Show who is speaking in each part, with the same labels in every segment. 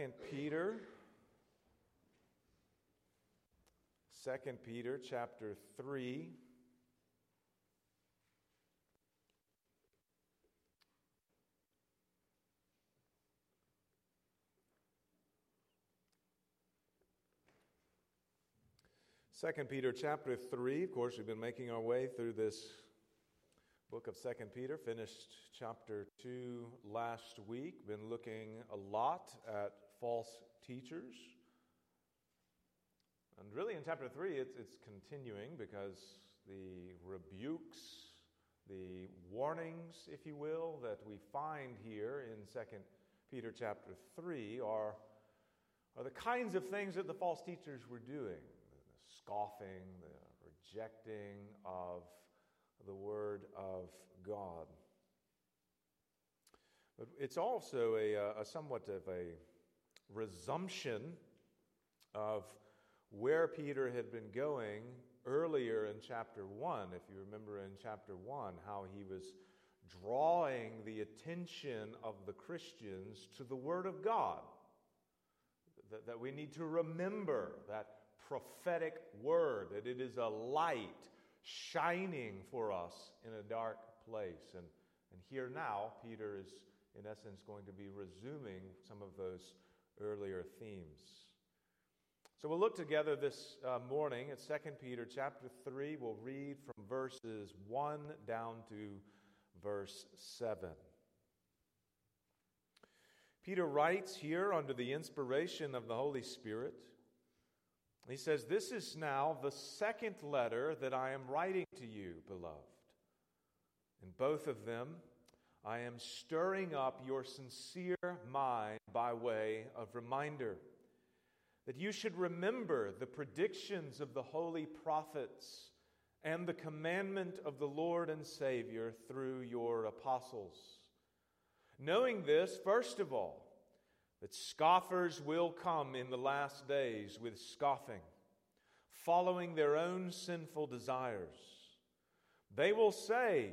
Speaker 1: Second Peter. Second Peter chapter 3. Second Peter chapter 3. Of course, we've been making our way through this book of Second Peter. Finished chapter 2 last week. Been looking a lot at false teachers. And really, in chapter 3, it's, it's continuing because the rebukes, the warnings, if you will, that we find here in Second Peter chapter 3 are, are the kinds of things that the false teachers were doing the scoffing, the rejecting of the Word of God. But it's also a, a somewhat of a resumption of where Peter had been going earlier in chapter 1. If you remember in chapter 1, how he was drawing the attention of the Christians to the Word of God. That, that we need to remember that prophetic word, that it is a light shining for us in a dark place. And, and here now, Peter is, in essence, going to be resuming some of those earlier themes. So we'll look together this uh, morning at 2 Peter chapter 3. We'll read from verses 1 down to verse 7. Peter writes here under the inspiration of the Holy Spirit he says, This is now the second letter that I am writing to you, beloved. In both of them, I am stirring up your sincere mind by way of reminder that you should remember the predictions of the holy prophets and the commandment of the Lord and Savior through your apostles. Knowing this, first of all, that scoffers will come in the last days with scoffing, following their own sinful desires. They will say,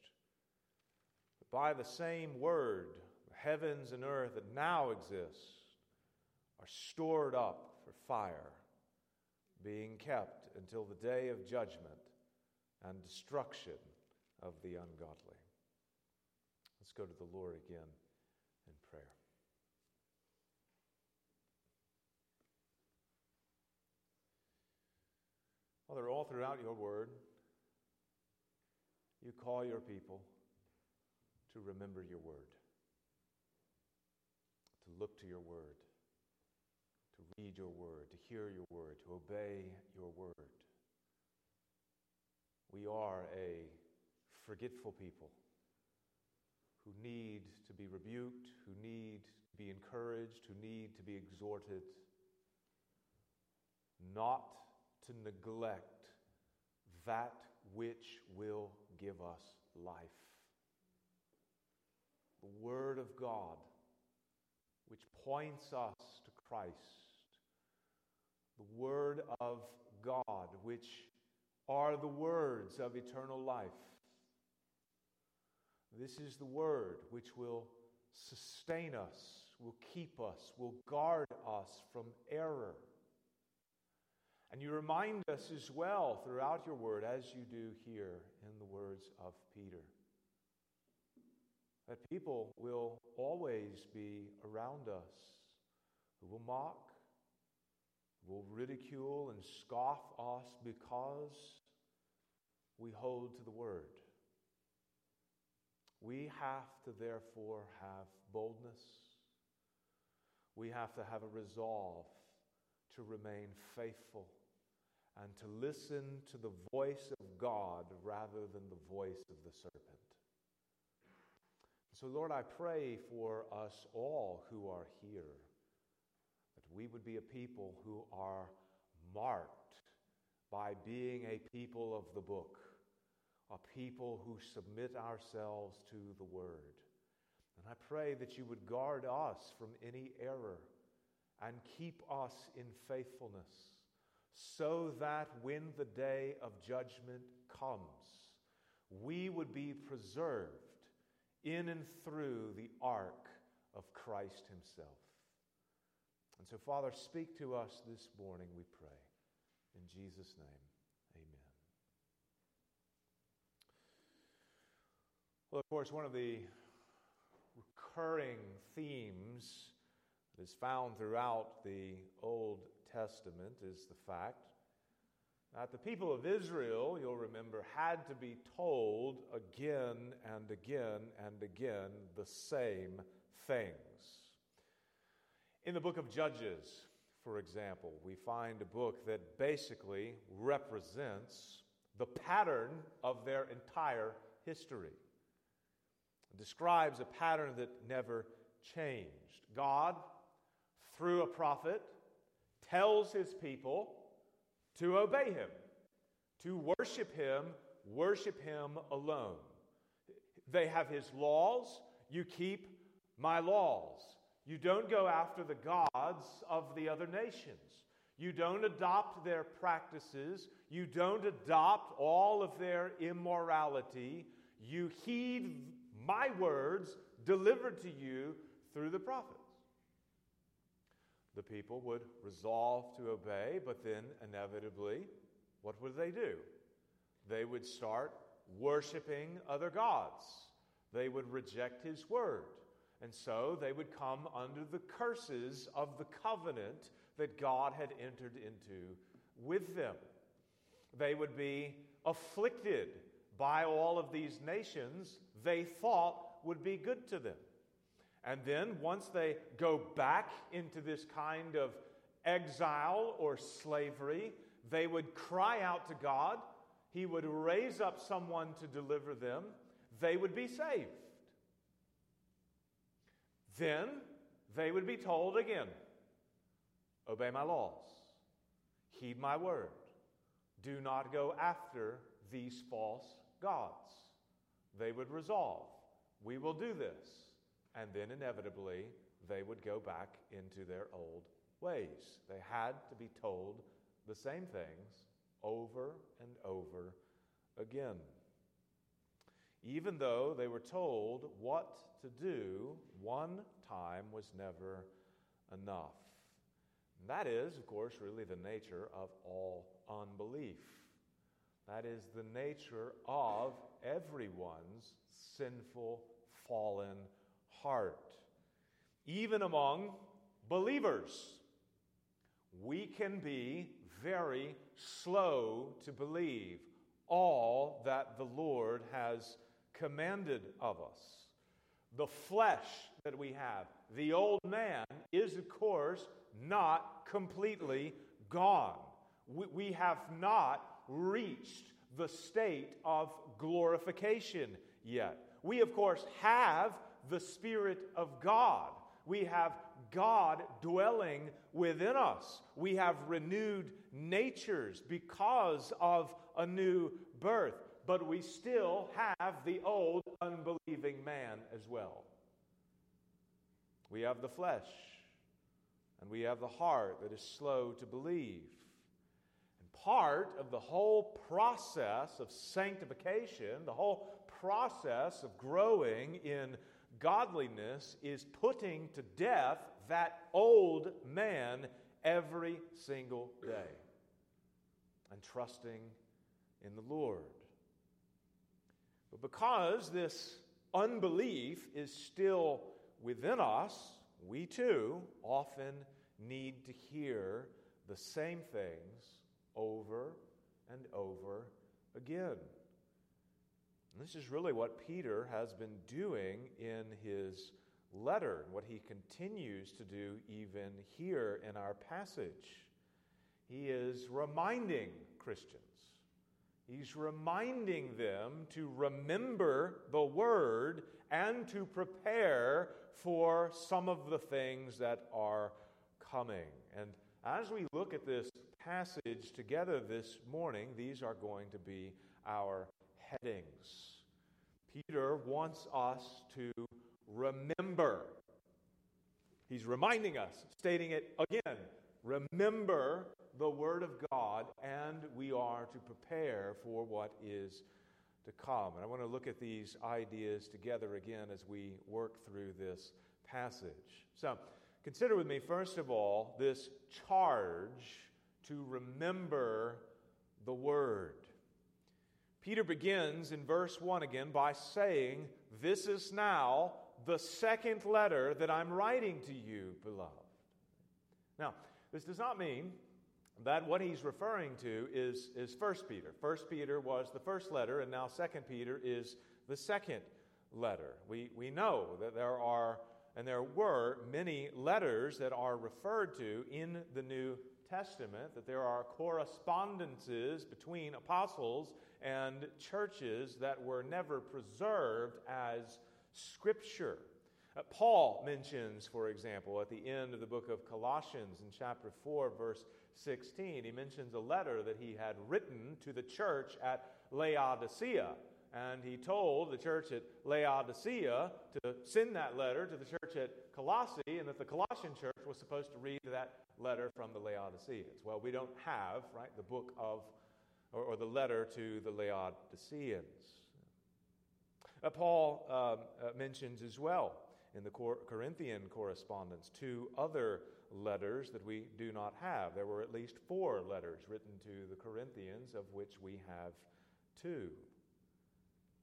Speaker 1: By the same word, the heavens and earth that now exist are stored up for fire, being kept until the day of judgment and destruction of the ungodly. Let's go to the Lord again in prayer. Father, all throughout your word, you call your people to remember your word, to look to your word, to read your word, to hear your word, to obey your word. We are a forgetful people who need to be rebuked, who need to be encouraged, who need to be exhorted, not to neglect that which will give us life. The Word of God, which points us to Christ. The Word of God, which are the words of eternal life. This is the Word which will sustain us, will keep us, will guard us from error and you remind us as well throughout your word, as you do here in the words of Peter, that people will always be around us who will mock, will ridicule and scoff us because we hold to the word. We have to therefore have boldness. We have to have a resolve to remain faithful and to listen to the voice of God rather than the voice of the serpent. So, Lord, I pray for us all who are here that we would be a people who are marked by being a people of the book, a people who submit ourselves to the Word. And I pray that you would guard us from any error and keep us in faithfulness so that when the day of judgment comes, we would be preserved in and through the ark of Christ Himself. And so, Father, speak to us this morning, we pray. In Jesus' name, amen. Well, of course, one of the recurring themes that is found throughout the Old Testament is the fact that the people of Israel, you'll remember, had to be told again and again and again the same things. In the book of Judges, for example, we find a book that basically represents the pattern of their entire history. It describes a pattern that never changed. God, through a prophet, tells his people to obey him, to worship him, worship him alone. They have his laws, you keep my laws. You don't go after the gods of the other nations. You don't adopt their practices. You don't adopt all of their immorality. You heed my words delivered to you through the prophets. The people would resolve to obey, but then inevitably, what would they do? They would start worshiping other gods. They would reject his word. And so they would come under the curses of the covenant that God had entered into with them. They would be afflicted by all of these nations they thought would be good to them. And then, once they go back into this kind of exile or slavery, they would cry out to God. He would raise up someone to deliver them. They would be saved. Then they would be told again obey my laws, heed my word, do not go after these false gods. They would resolve, we will do this. And then inevitably, they would go back into their old ways. They had to be told the same things over and over again. Even though they were told what to do, one time was never enough. And that is, of course, really the nature of all unbelief. That is the nature of everyone's sinful, fallen heart. Even among believers, we can be very slow to believe all that the Lord has commanded of us. The flesh that we have, the old man, is of course not completely gone. We, we have not reached the state of glorification yet. We, of course, have the Spirit of God. We have God dwelling within us. We have renewed natures because of a new birth, but we still have the old unbelieving man as well. We have the flesh, and we have the heart that is slow to believe. And part of the whole process of sanctification, the whole process of growing in godliness, is putting to death that old man every single day and trusting in the Lord. But because this unbelief is still within us, we too often need to hear the same things over and over again. And this is really what Peter has been doing in his letter, what he continues to do even here in our passage. He is reminding Christians He's reminding them to remember the word and to prepare for some of the things that are coming. And as we look at this passage together this morning, these are going to be our headings. Peter wants us to remember. He's reminding us, stating it again remember the Word of God, and we are to prepare for what is to come. And I want to look at these ideas together again as we work through this passage. So, consider with me, first of all, this charge to remember the Word. Peter begins in verse 1 again by saying, This is now the second letter that I'm writing to you, beloved. Now, this does not mean that what he's referring to is, is 1 Peter. 1 Peter was the first letter, and now 2 Peter is the second letter. We, we know that there are, and there were, many letters that are referred to in the New Testament, that there are correspondences between apostles and churches that were never preserved as Scripture. Uh, Paul mentions, for example, at the end of the book of Colossians in chapter 4, verse 16, he mentions a letter that he had written to the church at Laodicea. And he told the church at Laodicea to send that letter to the church at Colossae, and that the Colossian church was supposed to read that letter from the Laodiceans. Well, we don't have, right, the book of, or, or the letter to the Laodiceans. Uh, Paul um, uh, mentions as well in the Corinthian correspondence two other letters that we do not have. There were at least four letters written to the Corinthians, of which we have two.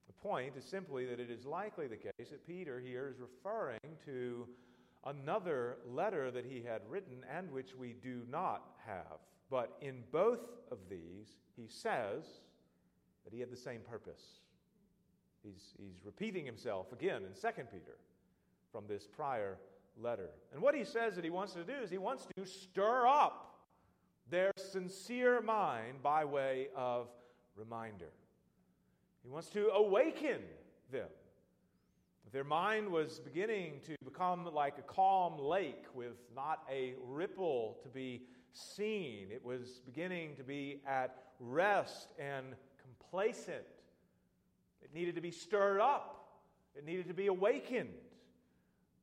Speaker 1: The point is simply that it is likely the case that Peter here is referring to another letter that he had written and which we do not have. But in both of these, he says that he had the same purpose. He's, he's repeating himself again in 2 Peter from this prior letter. And what he says that he wants to do is he wants to stir up their sincere mind by way of reminder. He wants to awaken them. Their mind was beginning to become like a calm lake with not a ripple to be seen. It was beginning to be at rest and complacent. It needed to be stirred up, it needed to be awakened.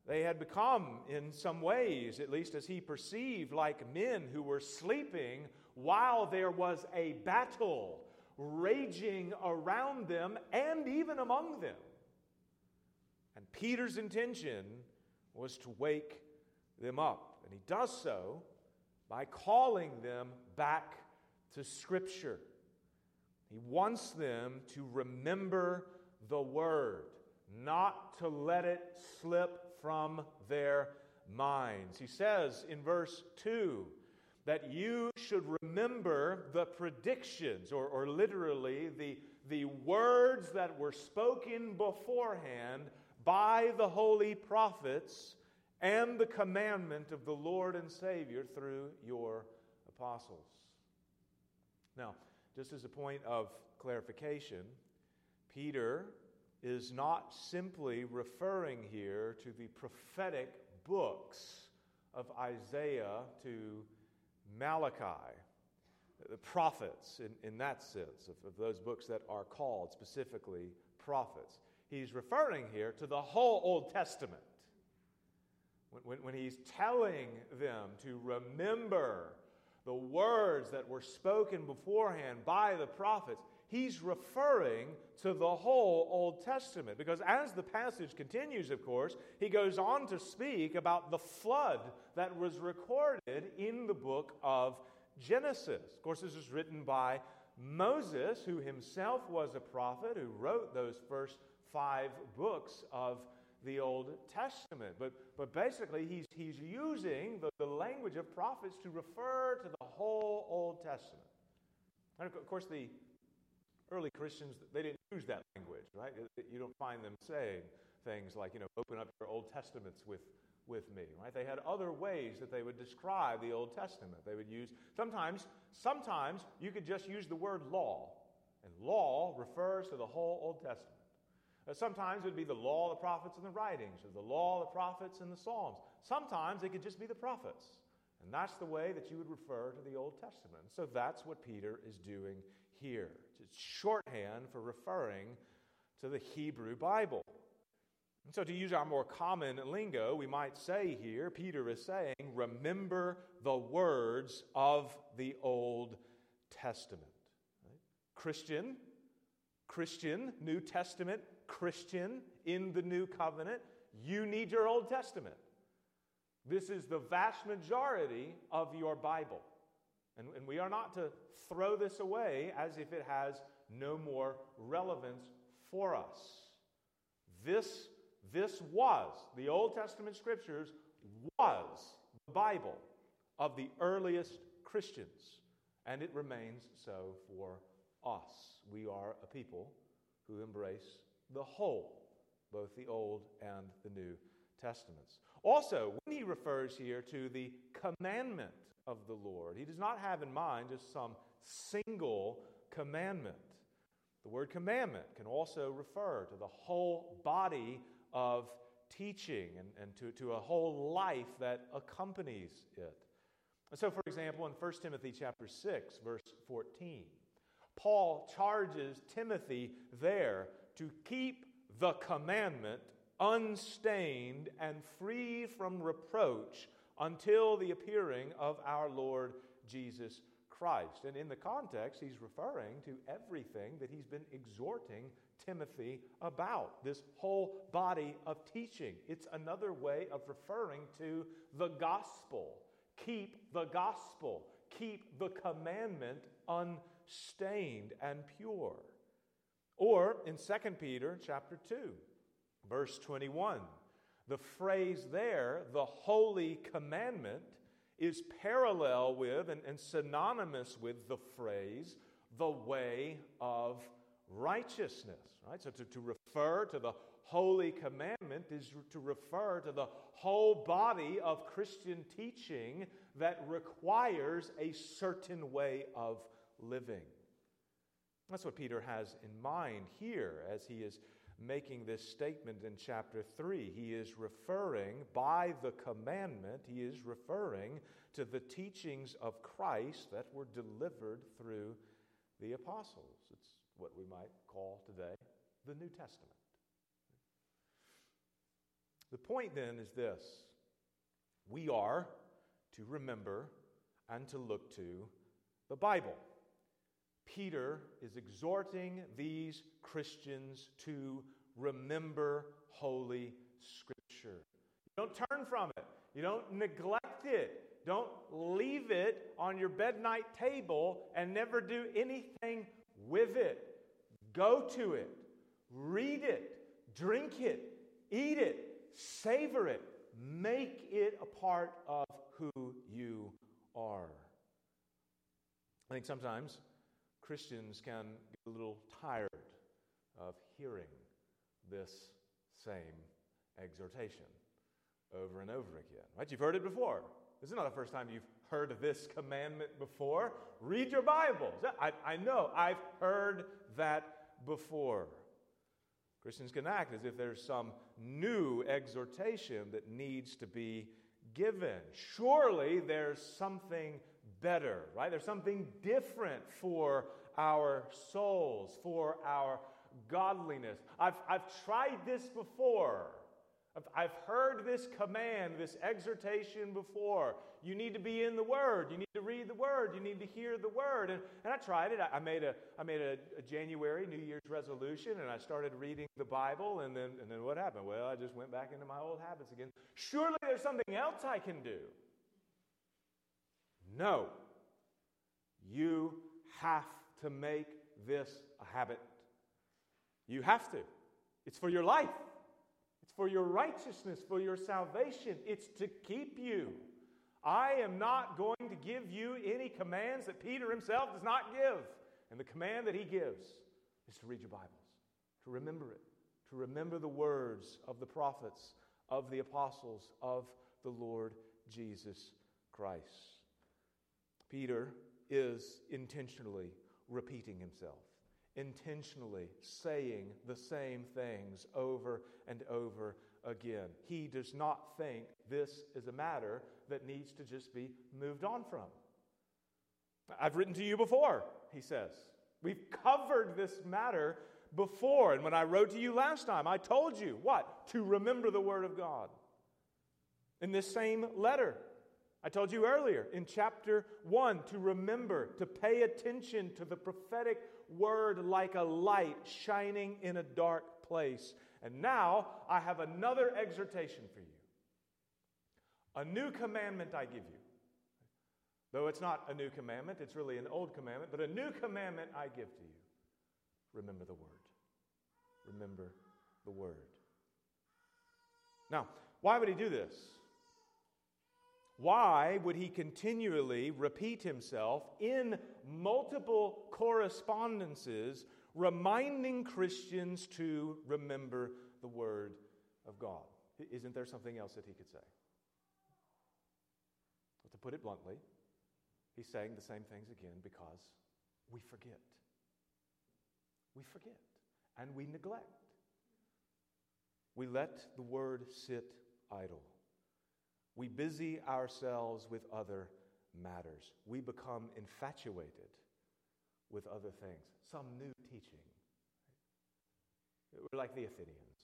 Speaker 1: They had become, in some ways, at least as he perceived, like men who were sleeping while there was a battle raging around them and even among them. Peter's intention was to wake them up. And he does so by calling them back to Scripture. He wants them to remember the Word, not to let it slip from their minds. He says in verse 2 that you should remember the predictions, or, or literally the, the words that were spoken beforehand by the holy prophets and the commandment of the Lord and Savior through your apostles. Now, just as a point of clarification, Peter is not simply referring here to the prophetic books of Isaiah to Malachi, the prophets in, in that sense, of, of those books that are called specifically prophets. He's referring here to the whole Old Testament. When, when, he's telling them to remember the words that were spoken beforehand by the prophets, he's referring to the whole Old Testament. Because as the passage continues, of course, he goes on to speak about the flood that was recorded in the book of Genesis. Of course, this was written by Moses, who himself was a prophet, who wrote those first five books of the Old Testament. But, but basically, he's, he's using the, the language of prophets to refer to the whole Old Testament. And of course, the early Christians, they didn't use that language, right? You don't find them saying things like, you know, open up your Old Testaments with, with me, right? They had other ways that they would describe the Old Testament. They would use, sometimes, sometimes you could just use the word law, and law refers to the whole Old Testament. Uh, sometimes it would be the law, the prophets, and the writings, or the law, the prophets, and the Psalms. Sometimes it could just be the prophets. And that's the way that you would refer to the Old Testament. So that's what Peter is doing here. It's shorthand for referring to the Hebrew Bible. And so, to use our more common lingo, we might say here, Peter is saying, remember the words of the Old Testament. Right? Christian, Christian, New Testament, Christian in the New Covenant, you need your Old Testament. This is the vast majority of your Bible. And, and we are not to throw this away as if it has no more relevance for us. This, this was, the Old Testament scriptures was the Bible of the earliest Christians, and it remains so for us. We are a people who embrace the whole, both the Old and the New Testaments. Also, when he refers here to the commandment of the Lord, he does not have in mind just some single commandment. The word commandment can also refer to the whole body of teaching and, and to, to a whole life that accompanies it. And so, for example, in 1 Timothy chapter 6, verse 14, Paul charges Timothy there to keep the commandment unstained and free from reproach until the appearing of our Lord Jesus Christ. And in the context, he's referring to everything that he's been exhorting Timothy about this whole body of teaching. It's another way of referring to the gospel. Keep the gospel, keep the commandment unstained and pure. Or in 2 Peter chapter 2, verse 21, the phrase there, the holy commandment, is parallel with and, and synonymous with the phrase, the way of righteousness. Right? So to, to refer to the holy commandment is to refer to the whole body of Christian teaching that requires a certain way of living. That's what Peter has in mind here as he is making this statement in chapter 3. He is referring, by the commandment, he is referring to the teachings of Christ that were delivered through the apostles. It's what we might call today the New Testament. The point then is this we are to remember and to look to the Bible. Peter is exhorting these Christians to remember Holy Scripture. You don't turn from it, you don't neglect it, don't leave it on your bed night table and never do anything with it. Go to it, read it, drink it, eat it, savor it, make it a part of who you are. I think sometimes Christians can get a little tired of hearing this same exhortation over and over again. Right? You've heard it before. This is not the first time you've heard this commandment before. Read your Bibles. I, I know, I've heard that before. Christians can act as if there's some new exhortation that needs to be given. Surely there's something better, right? There's something different for our souls, for our godliness. I've, I've tried this before. I've, heard this command, this exhortation before. You need to be in the Word. You need to read the Word. You need to hear the Word. And, and I tried it. I, I made, a, I made a, a, January New Year's resolution and I started reading the Bible. And then, and then what happened? Well, I just went back into my old habits again. Surely there's something else I can do. No. You have to make this a habit. You have to. It's for your life, it's for your righteousness, for your salvation. It's to keep you. I am not going to give you any commands that Peter himself does not give. And the command that he gives is to read your Bibles, to remember it, to remember the words of the prophets, of the apostles, of the Lord Jesus Christ. Peter is intentionally repeating himself, intentionally saying the same things over and over again. He does not think this is a matter that needs to just be moved on from. I've written to you before, he says. We've covered this matter before. And when I wrote to you last time, I told you what? To remember the Word of God. In this same letter, I told you earlier in chapter 1 to remember, to pay attention to the prophetic word like a light shining in a dark place. And now I have another exhortation for you. A new commandment I give you. Though it's not a new commandment, it's really an old commandment, but a new commandment I give to you. Remember the word. Remember the word. Now, why would he do this? Why would he continually repeat himself in multiple correspondences, reminding Christians to remember the Word of God? Isn't there something else that he could say? But to put it bluntly, he's saying the same things again because we forget. We forget and we neglect. We let the Word sit idle. We busy ourselves with other matters. We become infatuated with other things, some new teaching. We're like the Athenians.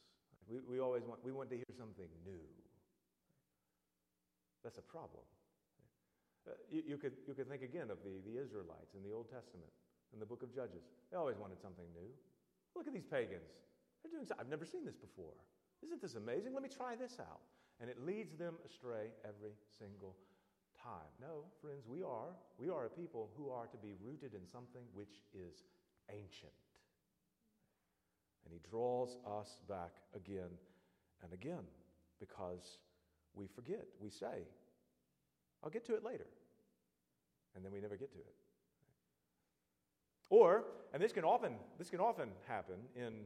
Speaker 1: We, we always want, we want to hear something new. That's a problem. Uh, you, you, could, you could think again of the, the Israelites in the Old Testament, in the book of Judges. They always wanted something new. Look at these pagans. They're doing I've never seen this before. Isn't this amazing? Let me try this out and it leads them astray every single time. No, friends, we are. We are a people who are to be rooted in something which is ancient. And he draws us back again and again because we forget. We say, I'll get to it later. And then we never get to it. Or, and this can often, this can often happen in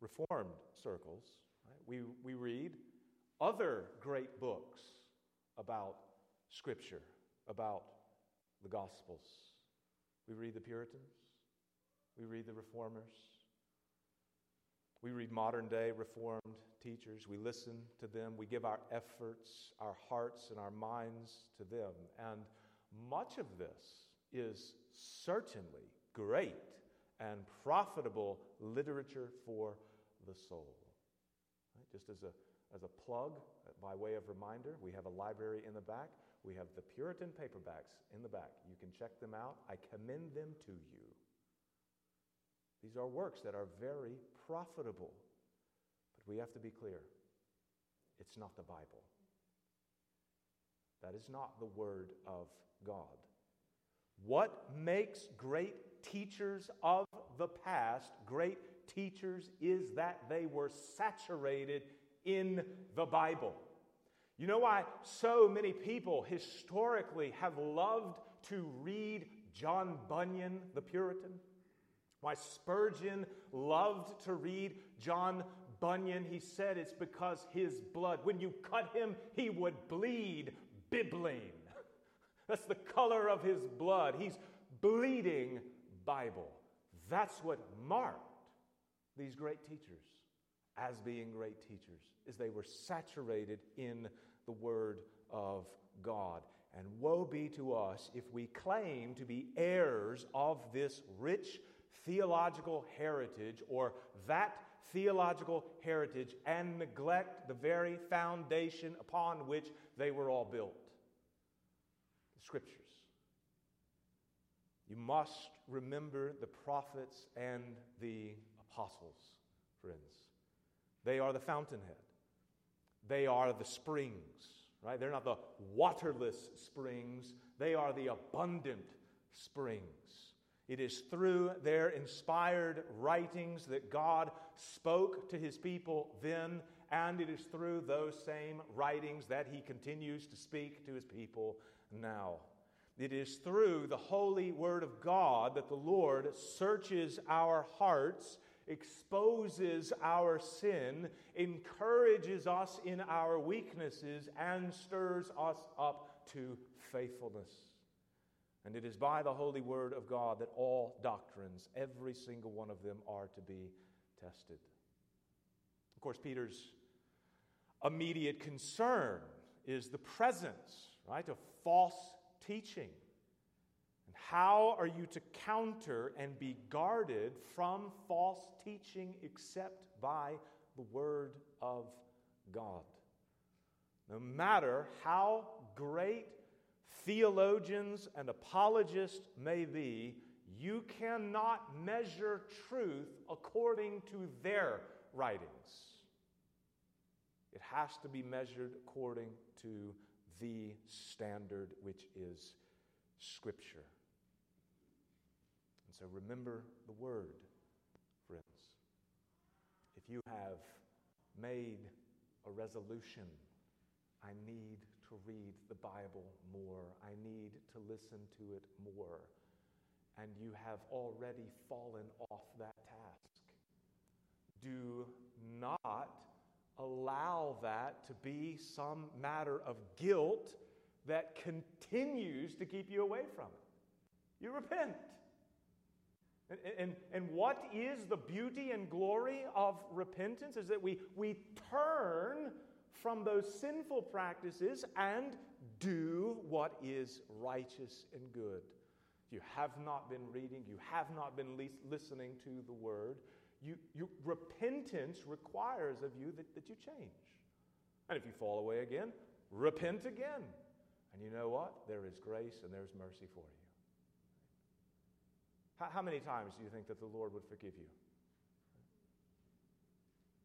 Speaker 1: reformed circles. Right? We, we read other great books about Scripture, about the Gospels. We read the Puritans, we read the Reformers, we read modern day Reformed teachers, we listen to them, we give our efforts, our hearts, and our minds to them. And much of this is certainly great and profitable literature for the soul. Right? Just as a as a plug, uh, by way of reminder, we have a library in the back. We have the Puritan paperbacks in the back. You can check them out. I commend them to you. These are works that are very profitable. But we have to be clear it's not the Bible. That is not the Word of God. What makes great teachers of the past great teachers is that they were saturated in the Bible. You know why so many people historically have loved to read John Bunyan, the Puritan? Why Spurgeon loved to read John Bunyan? He said it's because his blood, when you cut him, he would bleed bibline. That's the color of his blood. He's bleeding Bible. That's what marked these great teachers as being great teachers, is they were saturated in the Word of God. And woe be to us if we claim to be heirs of this rich theological heritage or that theological heritage and neglect the very foundation upon which they were all built the Scriptures. You must remember the prophets and the apostles, friends. They are the fountainhead. They are the springs, right? They're not the waterless springs, they are the abundant springs. It is through their inspired writings that God spoke to his people then, and it is through those same writings that he continues to speak to his people now. It is through the holy word of God that the Lord searches our hearts exposes our sin, encourages us in our weaknesses, and stirs us up to faithfulness. And it is by the holy word of God that all doctrines, every single one of them, are to be tested. Of course, Peter's immediate concern is the presence, right, of false teaching. How are you to counter and be guarded from false teaching except by the Word of God? No matter how great theologians and apologists may be, you cannot measure truth according to their writings. It has to be measured according to the standard, which is Scripture. So remember the Word, friends. If you have made a resolution, I need to read the Bible more, I need to listen to it more, and you have already fallen off that task, do not allow that to be some matter of guilt that continues to keep you away from it. You repent. And, and, and what is the beauty and glory of repentance is that we, we turn from those sinful practices and do what is righteous and good. You have not been reading, you have not been listening to the word, you, you, repentance requires of you that, that you change. And if you fall away again, repent again. And you know what? There is grace and there's mercy for you. How, how many times do you think that the Lord would forgive you?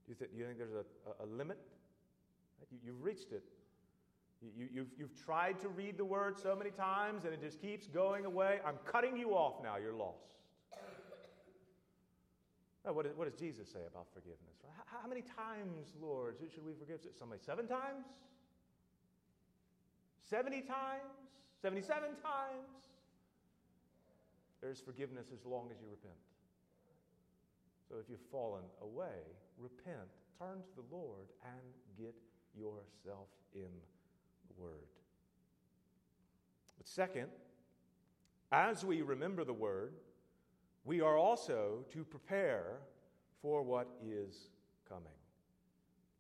Speaker 1: Do you, th- do you think there's a, a, a limit? You, have reached it. You, you've, you've tried to read the word so many times and it just keeps going away. I'm cutting you off now. You're lost. Now, what, is, what does Jesus say about forgiveness? How, how many times, Lord, should we forgive somebody? Seven times? 70 times? 77 times? There's forgiveness as long as you repent. So if you've fallen away, repent, turn to the Lord, and get yourself in the Word. But second, as we remember the Word, we are also to prepare for what is coming.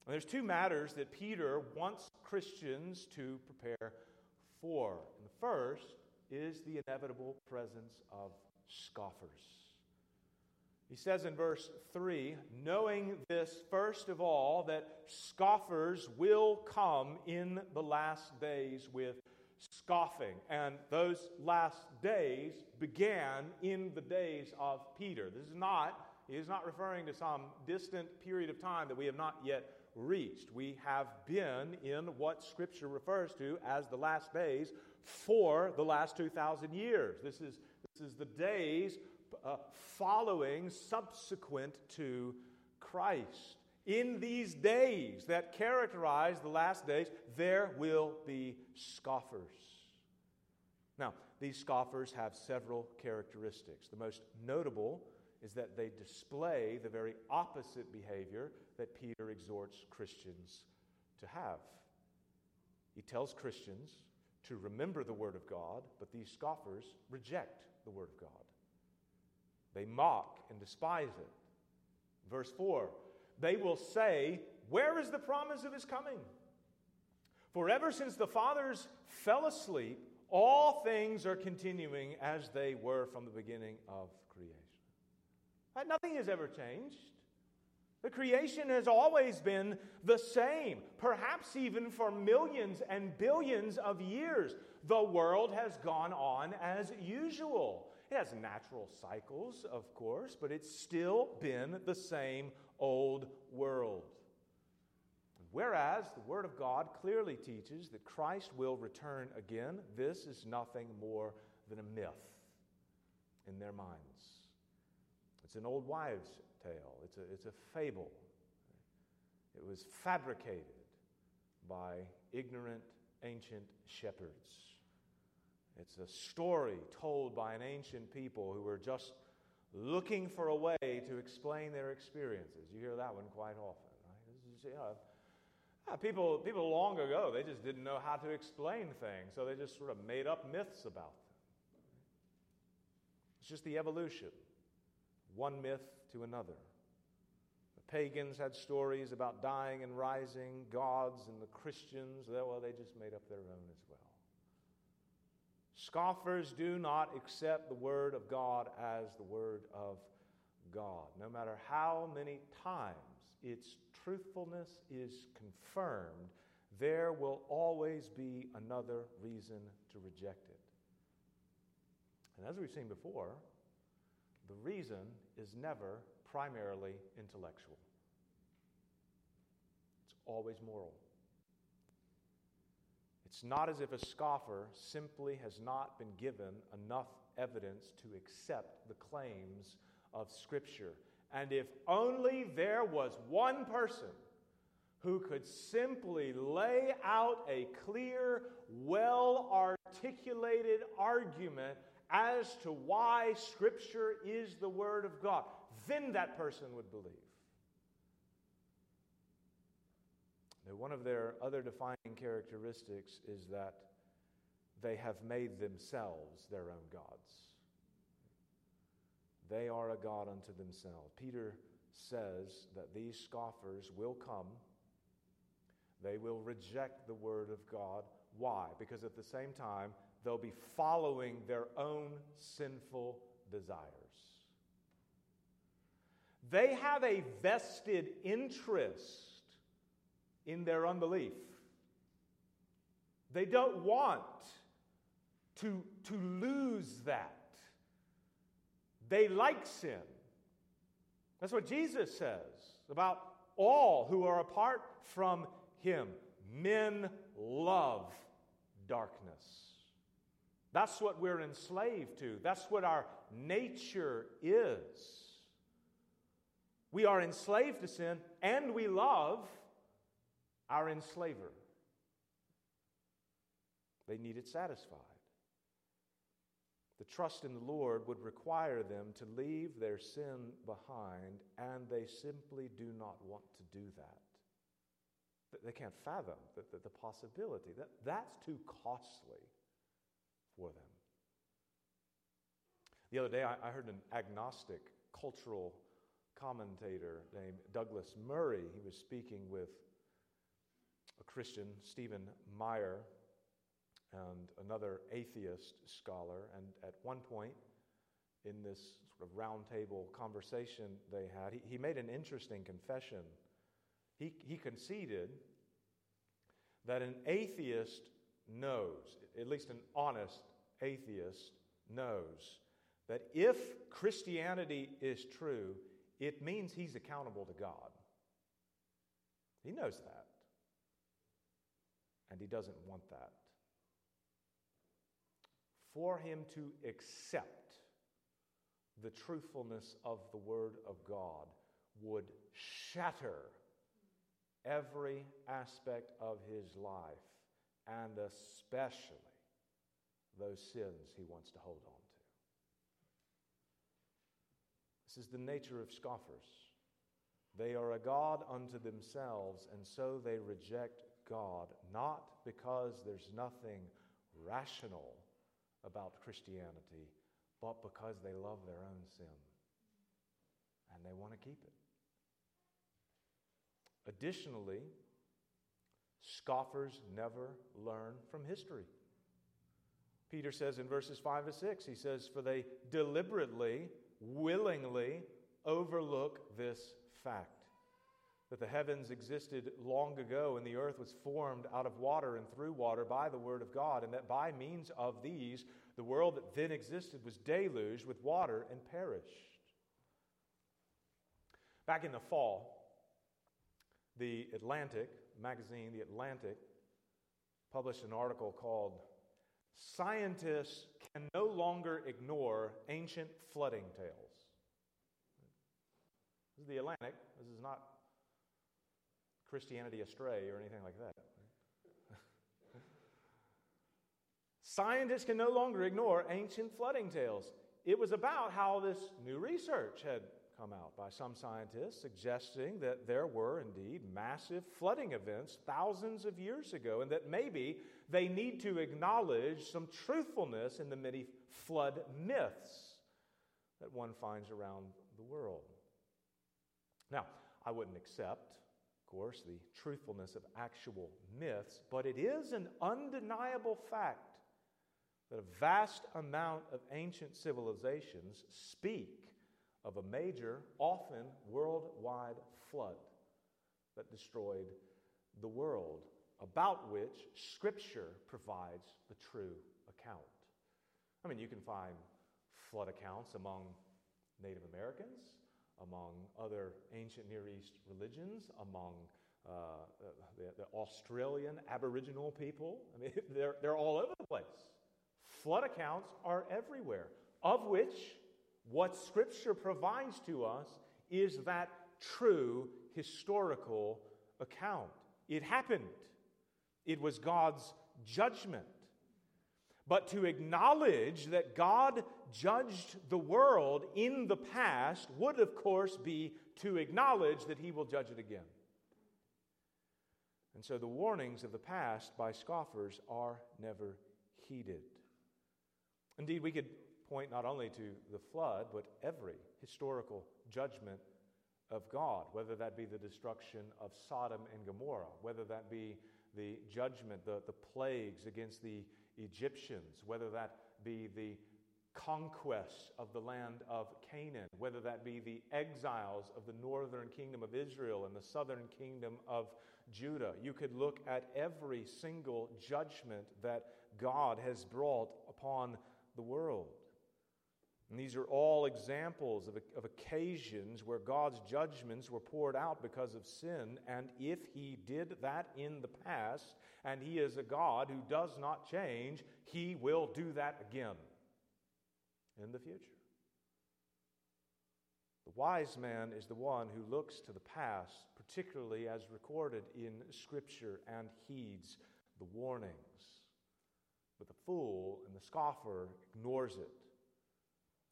Speaker 1: And there's two matters that Peter wants Christians to prepare for. And the first is the inevitable presence of scoffers. He says in verse 3 knowing this, first of all, that scoffers will come in the last days with scoffing. And those last days began in the days of Peter. This is not, he is not referring to some distant period of time that we have not yet reached. We have been in what Scripture refers to as the last days for the last 2,000 years. This is, this is the days uh, following, subsequent to Christ. In these days that characterize the last days, there will be scoffers. Now, these scoffers have several characteristics. The most notable is that they display the very opposite behavior that Peter exhorts Christians to have. He tells Christians to remember the Word of God, but these scoffers reject the Word of God. They mock and despise it. Verse 4 They will say, Where is the promise of his coming? For ever since the fathers fell asleep, all things are continuing as they were from the beginning of creation. Nothing has ever changed. The creation has always been the same, perhaps even for millions and billions of years. The world has gone on as usual. It has natural cycles, of course, but it's still been the same old world. Whereas the Word of God clearly teaches that Christ will return again, this is nothing more than a myth in their minds. It's an old wives' tale, it's a, it's a fable. It was fabricated by ignorant ancient shepherds. It's a story told by an ancient people who were just looking for a way to explain their experiences. You hear that one quite often, right? Is, uh, people, people long ago, they just didn't know how to explain things, so they just sort of made up myths about them. It's just the evolution, one myth to another. The pagans had stories about dying and rising, gods and the Christians, well, they just made up their own as well. Scoffers do not accept the Word of God as the Word of God. No matter how many times its truthfulness is confirmed, there will always be another reason to reject it. And as we've seen before, the reason is never primarily intellectual, it's always moral. It's not as if a scoffer simply has not been given enough evidence to accept the claims of Scripture. And if only there was one person who could simply lay out a clear, well articulated argument as to why Scripture is the Word of God, then that person would believe. Now, one of their other defining characteristics is that they have made themselves their own gods. They are a God unto themselves. Peter says that these scoffers will come, they will reject the word of God. Why? Because at the same time, they'll be following their own sinful desires. They have a vested interest in their unbelief. They don't want to, to lose that. They like sin. That's what Jesus says about all who are apart from Him. Men love darkness. That's what we're enslaved to. That's what our nature is. We are enslaved to sin and we love our enslaver. They need it satisfied. The trust in the Lord would require them to leave their sin behind, and they simply do not want to do that. They can't fathom the, the, the possibility. That, that's too costly for them. The other day, I, I heard an agnostic cultural commentator named Douglas Murray. He was speaking with a Christian, Stephen Meyer, and another atheist scholar. And at one point in this sort of roundtable conversation they had, he, he made an interesting confession. He, he conceded that an atheist knows, at least an honest atheist knows, that if Christianity is true, it means he's accountable to God. He knows that. And he doesn't want that for him to accept the truthfulness of the Word of God would shatter every aspect of his life, and especially those sins he wants to hold on to. This is the nature of scoffers. They are a God unto themselves, and so they reject God, not because there's nothing rational about Christianity, but because they love their own sin and they want to keep it. Additionally, scoffers never learn from history. Peter says in verses 5 to 6, he says, For they deliberately, willingly overlook this fact that the heavens existed long ago and the earth was formed out of water and through water by the word of God, and that by means of these, the world that then existed was deluged with water and perished. Back in the fall, the Atlantic magazine, The Atlantic, published an article called Scientists Can No Longer Ignore Ancient Flooding Tales. This is the Atlantic. This is not Christianity Today or anything like that. Scientists can no longer ignore ancient flooding tales. It was about how this new research had come out by some scientists suggesting that there were indeed massive flooding events thousands of years ago, and that maybe they need to acknowledge some truthfulness in the many flood myths that one finds around the world. Now, I wouldn't accept, of course, the truthfulness of actual myths, but it is an undeniable fact that a vast amount of ancient civilizations speak of a major, often worldwide flood that destroyed the world, about which Scripture provides the true account. I mean, you can find flood accounts among Native Americans, among other ancient Near East religions, among uh, the, the, Australian Aboriginal people. I mean, they're, they're all over the place. Flood accounts are everywhere, of which what Scripture provides to us is that true historical account. It happened, it was God's judgment. But to acknowledge that God judged the world in the past would, of course, be to acknowledge that He will judge it again. And so the warnings of the past by scoffers are never heeded. Indeed, we could point not only to the flood, but every historical judgment of God, whether that be the destruction of Sodom and Gomorrah, whether that be the judgment, the, the plagues against the Egyptians, whether that be the conquest of the land of Canaan, whether that be the exiles of the northern kingdom of Israel and the southern kingdom of Judah. You could look at every single judgment that God has brought upon the world. And these are all examples of, of occasions where God's judgments were poured out because of sin. And if He did that in the past, and He is a God who does not change, He will do that again in the future. The wise man is the one who looks to the past, particularly as recorded in Scripture, and heeds the warnings. But the fool and the scoffer ignores it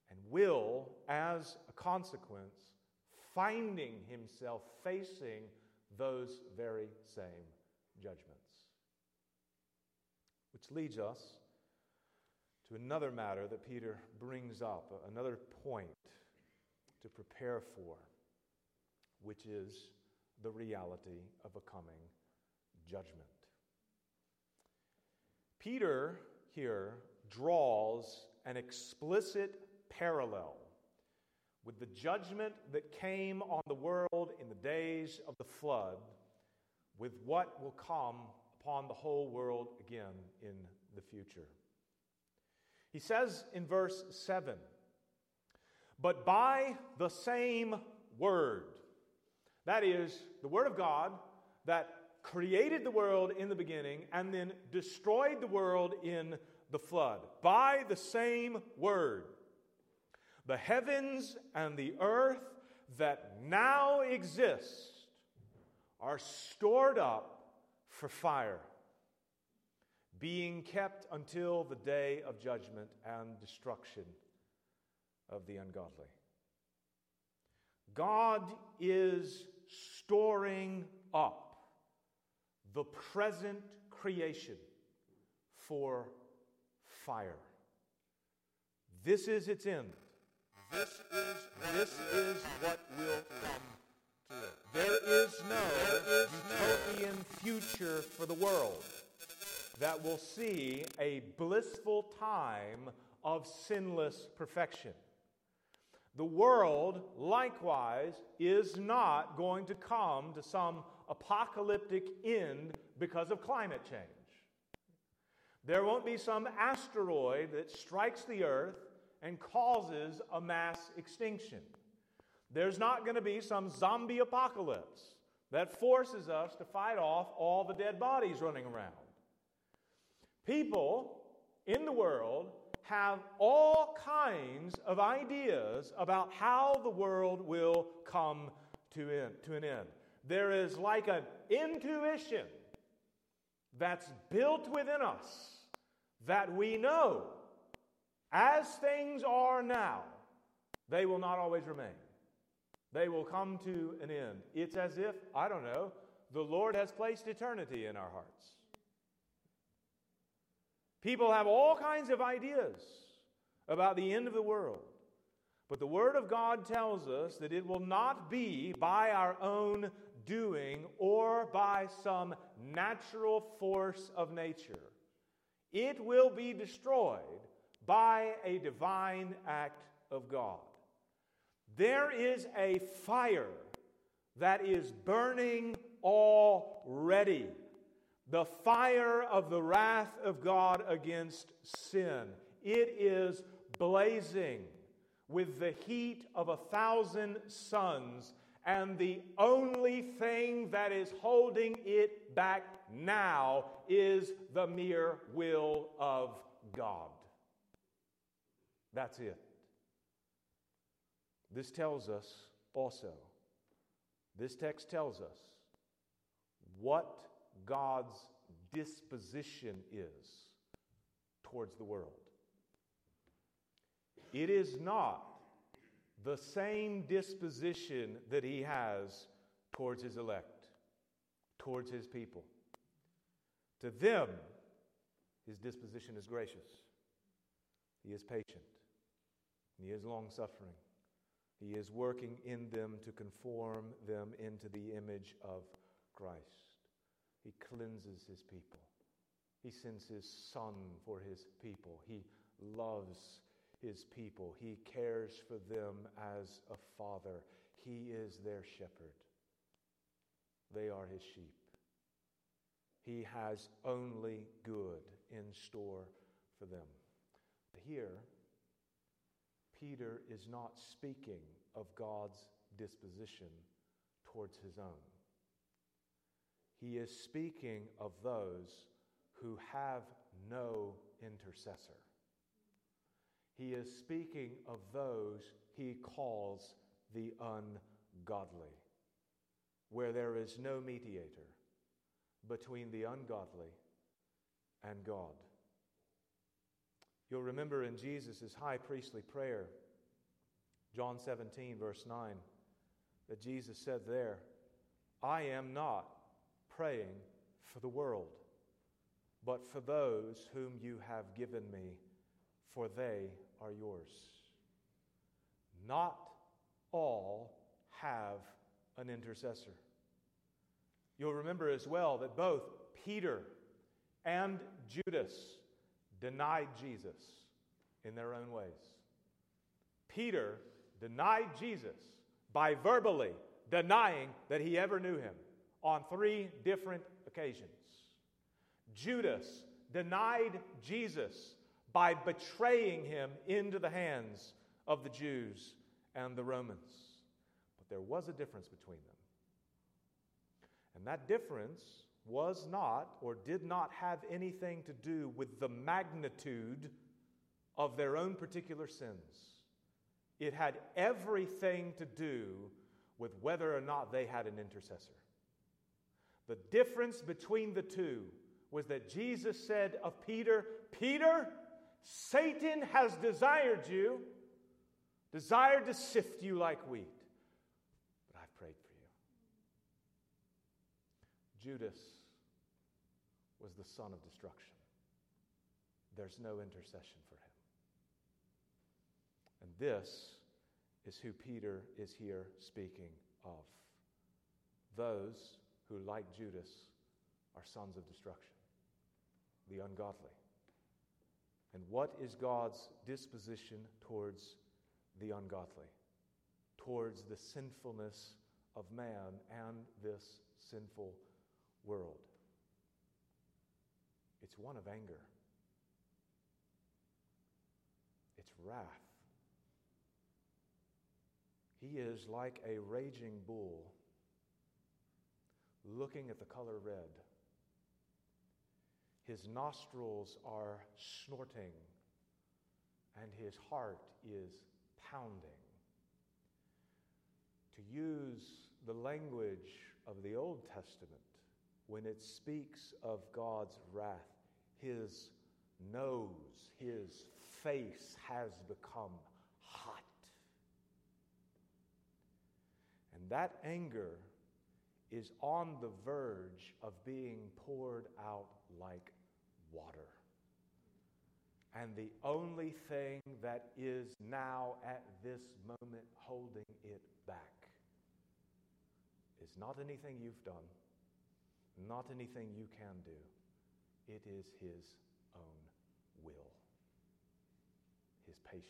Speaker 1: and will, as a consequence, finding himself facing those very same judgments. Which leads us to another matter that Peter brings up, another point to prepare for, which is the reality of a coming judgment. Peter here draws an explicit parallel with the judgment that came on the world in the days of the flood with what will come upon the whole world again in the future. He says in verse 7 But by the same word, that is, the word of God that created the world in the beginning and then destroyed the world in the flood, by the same word the heavens and the earth that now exist are stored up for fire, being kept until the day of judgment and destruction of the ungodly. God is storing up the present creation for fire. This is its end. This is, this is what will come. There is no utopian future for the world that will see a blissful time of sinless perfection. The world, likewise, is not going to come to some apocalyptic end because of climate change. There won't be some asteroid that strikes the earth and causes a mass extinction. There's not going to be some zombie apocalypse that forces us to fight off all the dead bodies running around. People in the world have all kinds of ideas about how the world will come to, end, to an end. There is like an intuition that's built within us that we know as things are now, they will not always remain. They will come to an end. It's as if, I don't know, the Lord has placed eternity in our hearts. People have all kinds of ideas about the end of the world. But the Word of God tells us that it will not be by our own doing or by some natural force of nature. It will be destroyed by a divine act of God. There is a fire that is burning already. The fire of the wrath of God against sin. It is blazing with the heat of a thousand suns, and the only thing that is holding it back now is the mere will of God. That's it. This tells us also, this text tells us what God's disposition is towards the world. It is not the same disposition that he has towards his elect, towards his people. To them, his disposition is gracious. He is patient. He is long suffering. He is working in them to conform them into the image of Christ. He cleanses his people. He sends his son for his people. He loves his people. He cares for them as a father. He is their shepherd. They are his sheep. He has only good in store for them. Here, Peter is not speaking of God's disposition towards his own. He is speaking of those who have no intercessor. He is speaking of those he calls the ungodly, where there is no mediator between the ungodly and God. You'll remember in Jesus' high priestly prayer, John 17, verse 9, that Jesus said there, I am not praying for the world, but for those whom you have given me, for they are yours. Not all have an intercessor. You'll remember as well that both Peter and Judas denied Jesus in their own ways. Peter denied Jesus by verbally denying that he ever knew him on three different occasions. Judas denied Jesus by betraying him into the hands of the Jews and the Romans. But there was a difference between them. And that difference was not or did not have anything to do with the magnitude of their own particular sins. It had everything to do with whether or not they had an intercessor. The difference between the two was that Jesus said of Peter, Peter, Satan has desired you, desired to sift you like wheat, but I've prayed for you. Judas was the son of destruction. There's no intercession for him. And this is who Peter is here speaking of. Those who, like Judas, are sons of destruction, the ungodly. And what is God's disposition towards the ungodly, towards the sinfulness of man and this sinful world? It's one of anger, it's wrath. He is like a raging bull looking at the color red his nostrils are snorting, and his heart is pounding. To use the language of the Old Testament, when it speaks of God's wrath, his nose, his face has become hot. And that anger is on the verge of being poured out like water. And the only thing that is now at this moment holding it back is not anything you've done, not anything you can do. It is His own will, His patience.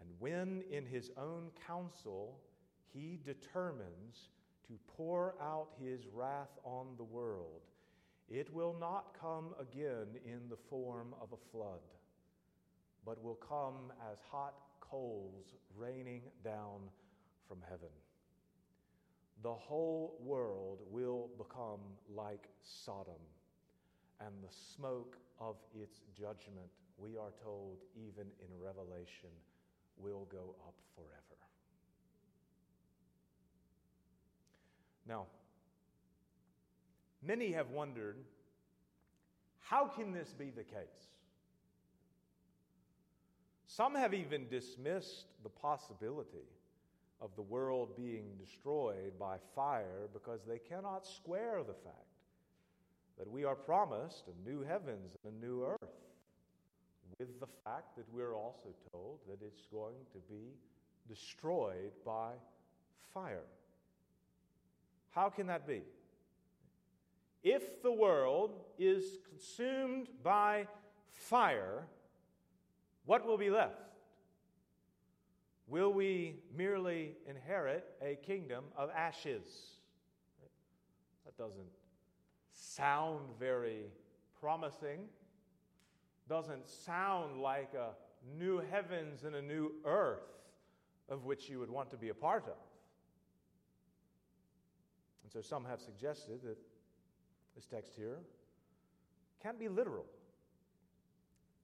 Speaker 1: And when in His own counsel He determines to pour out His wrath on the world, it will not come again in the form of a flood, but will come as hot coals raining down from heaven. The whole world will become like Sodom, and the smoke of its judgment, we are told even in Revelation, will go up forever. Now, Many have wondered how can this be the case? Some have even dismissed the possibility of the world being destroyed by fire because they cannot square the fact that we are promised a new heavens and a new earth, with the fact that we're also told that it's going to be destroyed by fire. How can that be? If the world is consumed by fire, what will be left? Will we merely inherit a kingdom of ashes? That doesn't sound very promising. Doesn't sound like a new heavens and a new earth of which you would want to be a part of. And so some have suggested that this text here, can't be literal.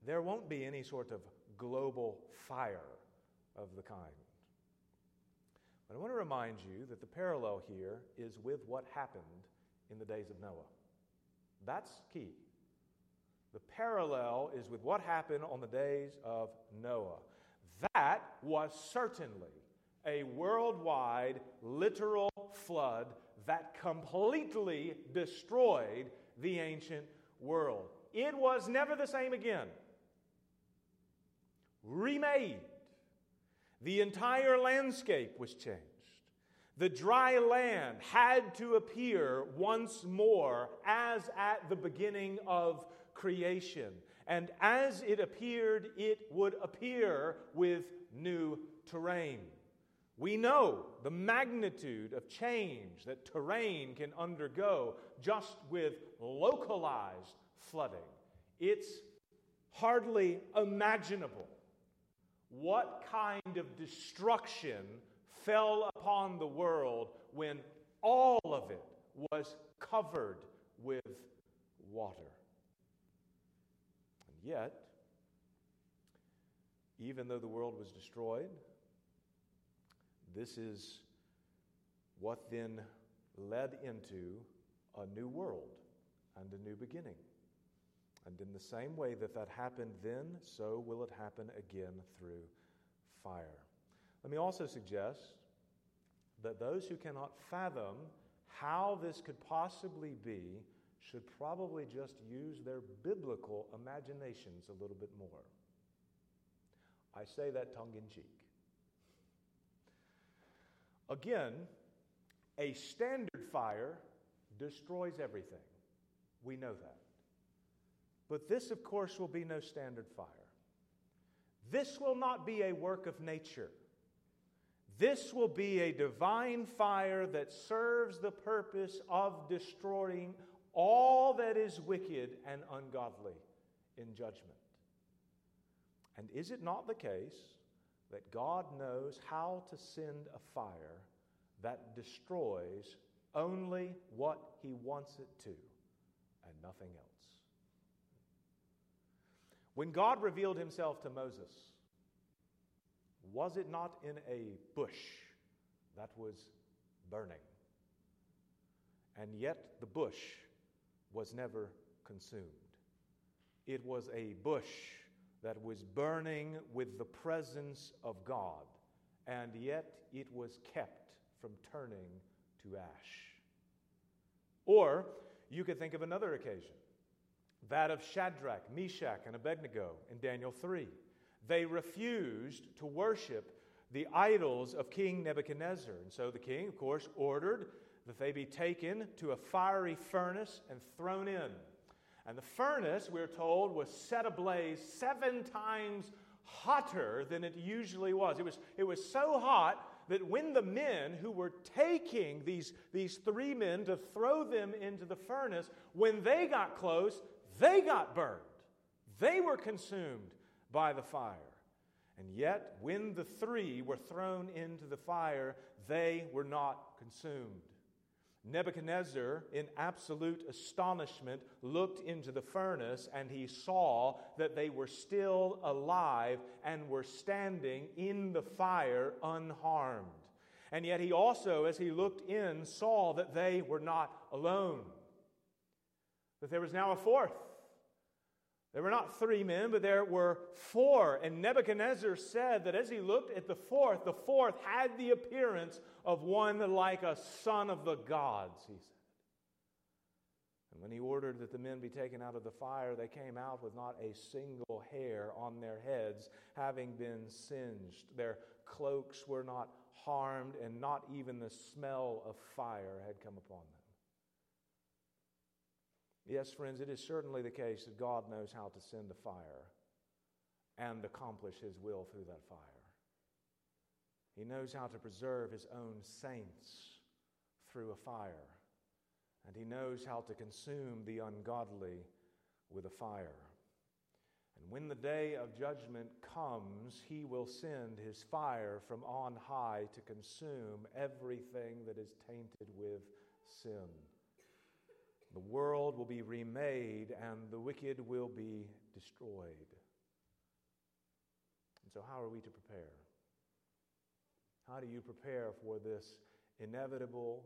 Speaker 1: There won't be any sort of global fire of the kind. But I want to remind you that the parallel here is with what happened in the days of Noah. That's key. The parallel is with what happened on the days of Noah. That was certainly a worldwide, literal flood that completely destroyed the ancient world. It was never the same again. Remade. The entire landscape was changed. The dry land had to appear once more as at the beginning of creation. And as it appeared, it would appear with new terrain. We know the magnitude of change that terrain can undergo just with localized flooding. It's hardly imaginable what kind of destruction fell upon the world when all of it was covered with water. And yet, even though the world was destroyed, this is what then led into a new world and a new beginning. And in the same way that that happened then, so will it happen again through fire. Let me also suggest that those who cannot fathom how this could possibly be should probably just use their biblical imaginations a little bit more. I say that tongue in cheek. Again, a standard fire destroys everything. We know that. But this, of course, will be no standard fire. This will not be a work of nature. This will be a divine fire that serves the purpose of destroying all that is wicked and ungodly in judgment. And is it not the case that God knows how to send a fire that destroys only what He wants it to and nothing else. When God revealed Himself to Moses, was it not in a bush that was burning? And yet the bush was never consumed. It was a bush that was burning with the presence of God, and yet it was kept from turning to ash. Or you could think of another occasion. That of Shadrach, Meshach, and Abednego in Daniel 3. They refused to worship the idols of King Nebuchadnezzar. And so the king, of course, ordered that they be taken to a fiery furnace and thrown in. And the furnace, we're told, was set ablaze seven times hotter than it usually was. It was, it was so hot that when the men who were taking these, these three men to throw them into the furnace, when they got close, they got burned. They were consumed by the fire. And yet, when the three were thrown into the fire, they were not consumed. Nebuchadnezzar, in absolute astonishment, looked into the furnace and he saw that they were still alive and were standing in the fire unharmed. And yet he also, as he looked in, saw that they were not alone, that there was now a fourth there were not three men, but there were four. And Nebuchadnezzar said that as he looked at the fourth, the fourth had the appearance of one like a son of the gods, he said. And when he ordered that the men be taken out of the fire, they came out with not a single hair on their heads, having been singed. Their cloaks were not harmed, and not even the smell of fire had come upon them. Yes, friends, it is certainly the case that God knows how to send a fire and accomplish His will through that fire. He knows how to preserve His own saints through a fire, and He knows how to consume the ungodly with a fire. And when the day of judgment comes, He will send His fire from on high to consume everything that is tainted with sin. The world will be remade and the wicked will be destroyed. And so, how are we to prepare? How do you prepare for this inevitable,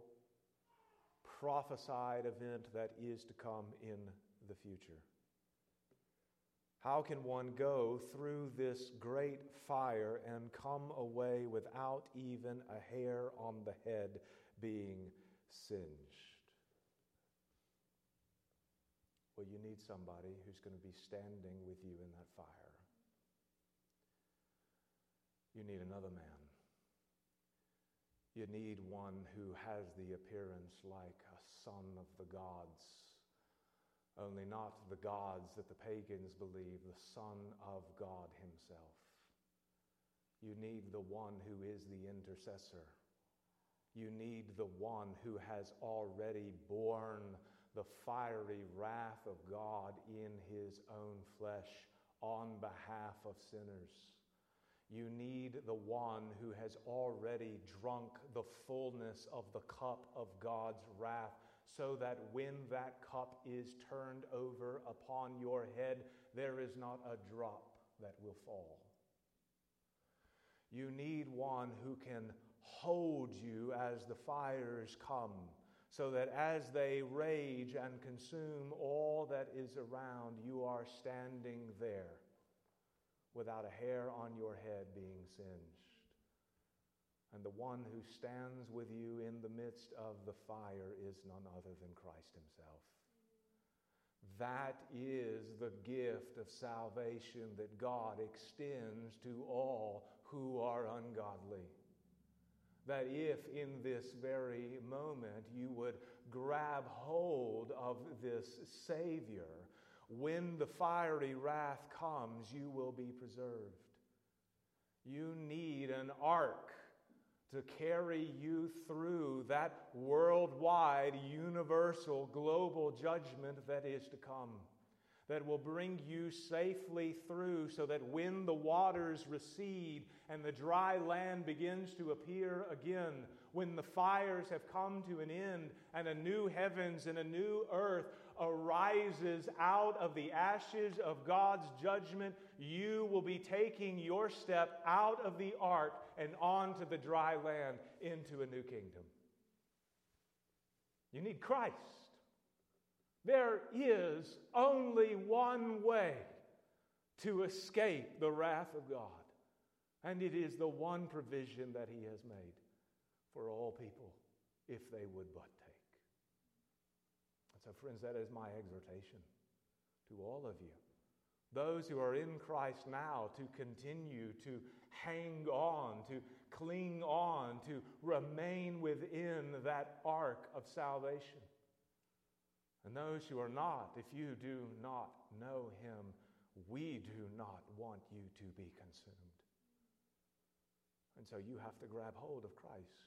Speaker 1: prophesied event that is to come in the future? How can one go through this great fire and come away without even a hair on the head being singed? Well, you need somebody who's going to be standing with you in that fire. You need another man. You need one who has the appearance like a son of the gods, only not the gods that the pagans believe, the Son of God Himself. You need the one who is the intercessor. You need the one who has already borne the fiery wrath of God in his own flesh on behalf of sinners. You need the one who has already drunk the fullness of the cup of God's wrath, so that when that cup is turned over upon your head, there is not a drop that will fall. You need one who can hold you as the fires come so that as they rage and consume all that is around, you are standing there without a hair on your head being singed. And the one who stands with you in the midst of the fire is none other than Christ Himself. That is the gift of salvation that God extends to all who are ungodly that if in this very moment you would grab hold of this Savior, when the fiery wrath comes, you will be preserved. You need an ark to carry you through that worldwide, universal, global judgment that is to come that will bring you safely through so that when the waters recede and the dry land begins to appear again, when the fires have come to an end and a new heavens and a new earth arises out of the ashes of God's judgment, you will be taking your step out of the ark and onto the dry land into a new kingdom. You need Christ. There is only one way to escape the wrath of God, and it is the one provision that He has made for all people if they would but take. And so, friends, that is my exhortation to all of you. Those who are in Christ now to continue to hang on, to cling on, to remain within that ark of salvation. And those who are not, if you do not know him, we do not want you to be consumed. And so you have to grab hold of Christ.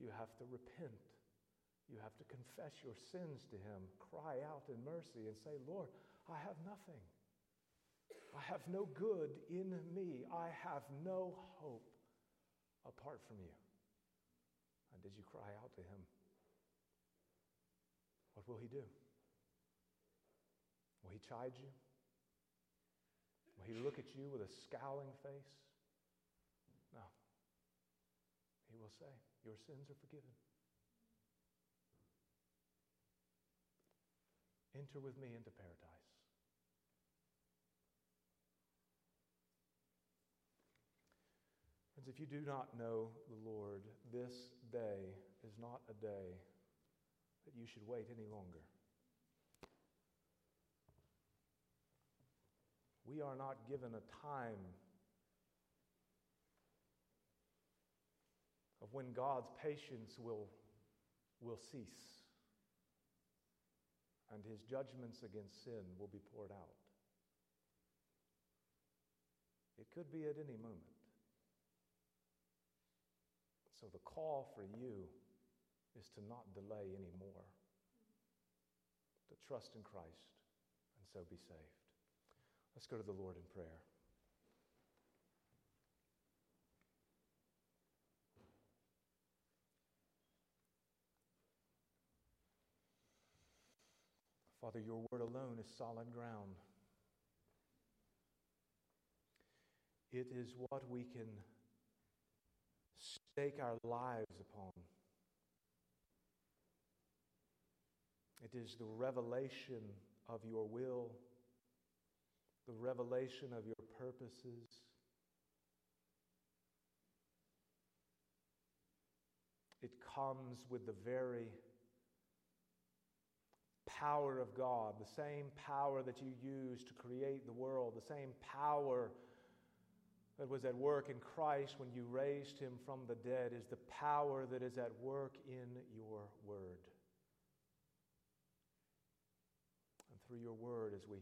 Speaker 1: You have to repent. You have to confess your sins to him, cry out in mercy, and say, Lord, I have nothing. I have no good in me. I have no hope apart from you. And did you cry out to him? What will he do? Will he chide you? Will he look at you with a scowling face? No. He will say, Your sins are forgiven. Enter with me into paradise. Friends, if you do not know the Lord, this day is not a day that you should wait any longer. We are not given a time of when God's patience will, will cease and his judgments against sin will be poured out. It could be at any moment. So the call for you is to not delay anymore, to trust in Christ and so be saved. Let's go to the Lord in prayer. Father, your word alone is solid ground. It is what we can stake our lives upon. It is the revelation of your will, the revelation of your purposes. It comes with the very power of God, the same power that you used to create the world, the same power that was at work in Christ when you raised him from the dead is the power that is at work in your word. Through your word as we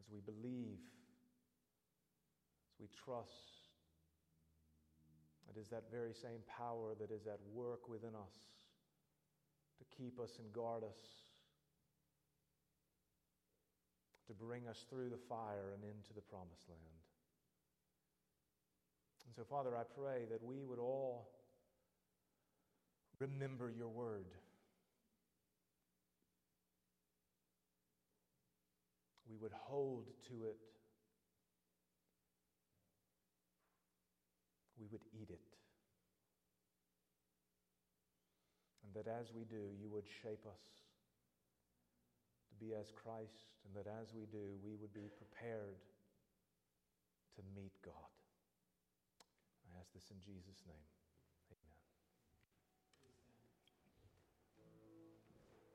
Speaker 1: as we believe, as we trust. It is that very same power that is at work within us to keep us and guard us, to bring us through the fire and into the promised land. And so, Father, I pray that we would all remember your word. We would hold to it, we would eat it. And that as we do, you would shape us to be as Christ, and that as we do, we would be prepared to meet God. I ask this in Jesus' name.